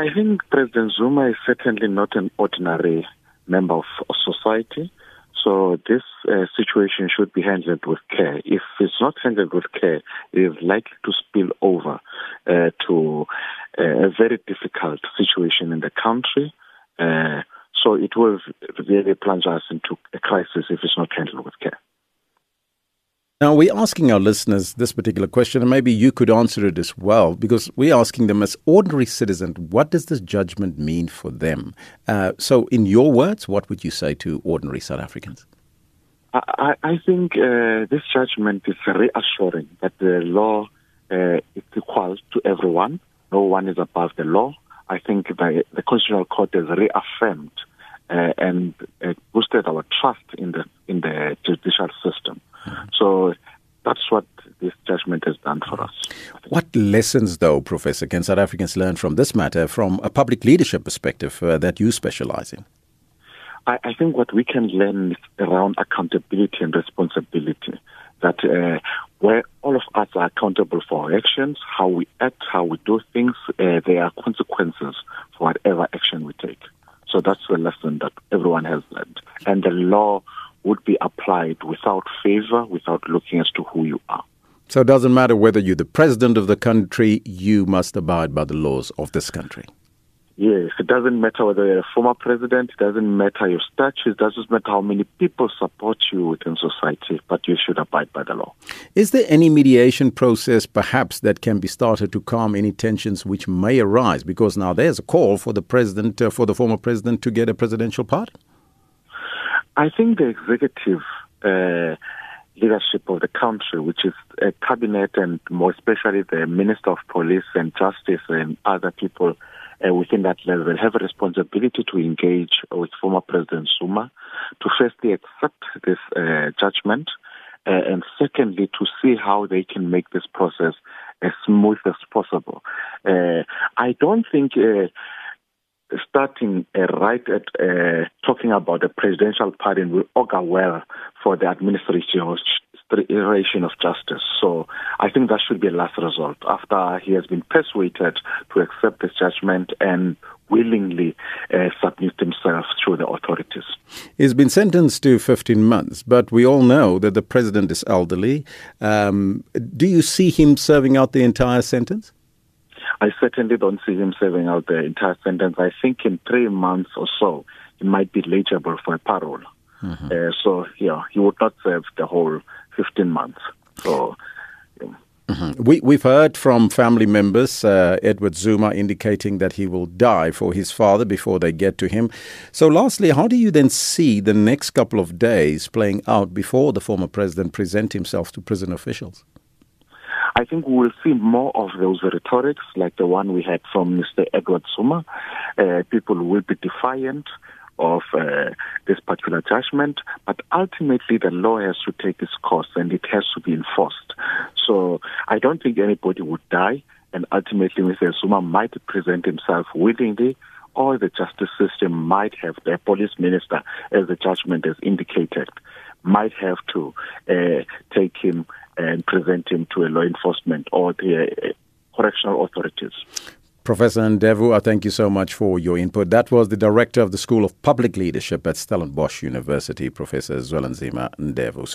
I think President Zuma is certainly not an ordinary member of, society. So this uh, situation should be handled with care. If it's not handled with care, it is likely to spill over uh, to uh, a very difficult situation in the country. Uh, so it will really plunge us into a crisis if it's not handled with care. Now, we're asking our listeners this particular question, and maybe you could answer it as well, because we're asking them as ordinary citizens, what does this judgment mean for them? Uh, so, in your words, what would you say to ordinary South Africans? I, I think uh, this judgment is reassuring that the law uh, is equal to everyone. No one is above the law. I think the, the Constitutional Court has reaffirmed uh, and uh, boosted our trust in the in the judicial system. So that's what this judgment has done for us. What lessons, though, Professor, can South Africans learn from this matter from a public leadership perspective uh, that you specialize in? I, I, think what we can learn is around accountability and responsibility. That uh, where all of us are accountable for our actions, how we act, how we do things, uh, there are consequences for whatever action we take. So that's the lesson that everyone has learned. And the law would be applied without favor, without looking as to who you are. So it doesn't matter whether you're the president of the country, you must abide by the laws of this country. Yes, it doesn't matter whether you're a former president, it doesn't matter your status, it doesn't matter how many people support you within society, but you should abide by the law. Is there any mediation process perhaps that can be started to calm any tensions which may arise? Because now there's a call for the president, uh, for the former president to get a presidential pardon. I think the executive uh, leadership of the country, which is a cabinet and more especially the Minister of Police and Justice and other people uh, within that level, have a responsibility to engage with former President Zuma to firstly accept this uh, judgment uh, and secondly to see how they can make this process as smooth as possible. Uh, I don't think uh, starting uh, right at uh, talking about the presidential pardon will augur well for the administration of justice. So I think that should be a last result after he has been persuaded to accept this judgment and willingly uh, submit himself to the authorities. He's been sentenced to 15 months, but we all know that the president is elderly. Um, do you see him serving out the entire sentence? I certainly don't see him serving out the entire sentence. I think in three months or so, he might be eligible for a parole. Mm-hmm. Uh, so, yeah, he would not serve the whole 15 months. So, Mm-hmm. We, we've heard from family members, uh, Edward Zuma indicating that he will die for his father before they get to him. So, lastly, how do you then see the next couple of days playing out before the former president present himself to prison officials? I think we will see more of those rhetorics like the one we had from Mr. Edward Zuma. Uh, people will be defiant of uh, this particular judgment, but ultimately the law has to take its course and it has to be enforced. So I don't think anybody would die, and ultimately Mr. Zuma might present himself willingly or the justice system might have, the police minister, as the judgment has indicated, might have to uh, take him and present him to a law enforcement or the uh, correctional authorities. Professor Ndevu, I thank you so much for your input. That was the director of the School of Public Leadership at Stellenbosch University, Professor Zwelinzima Ndevu.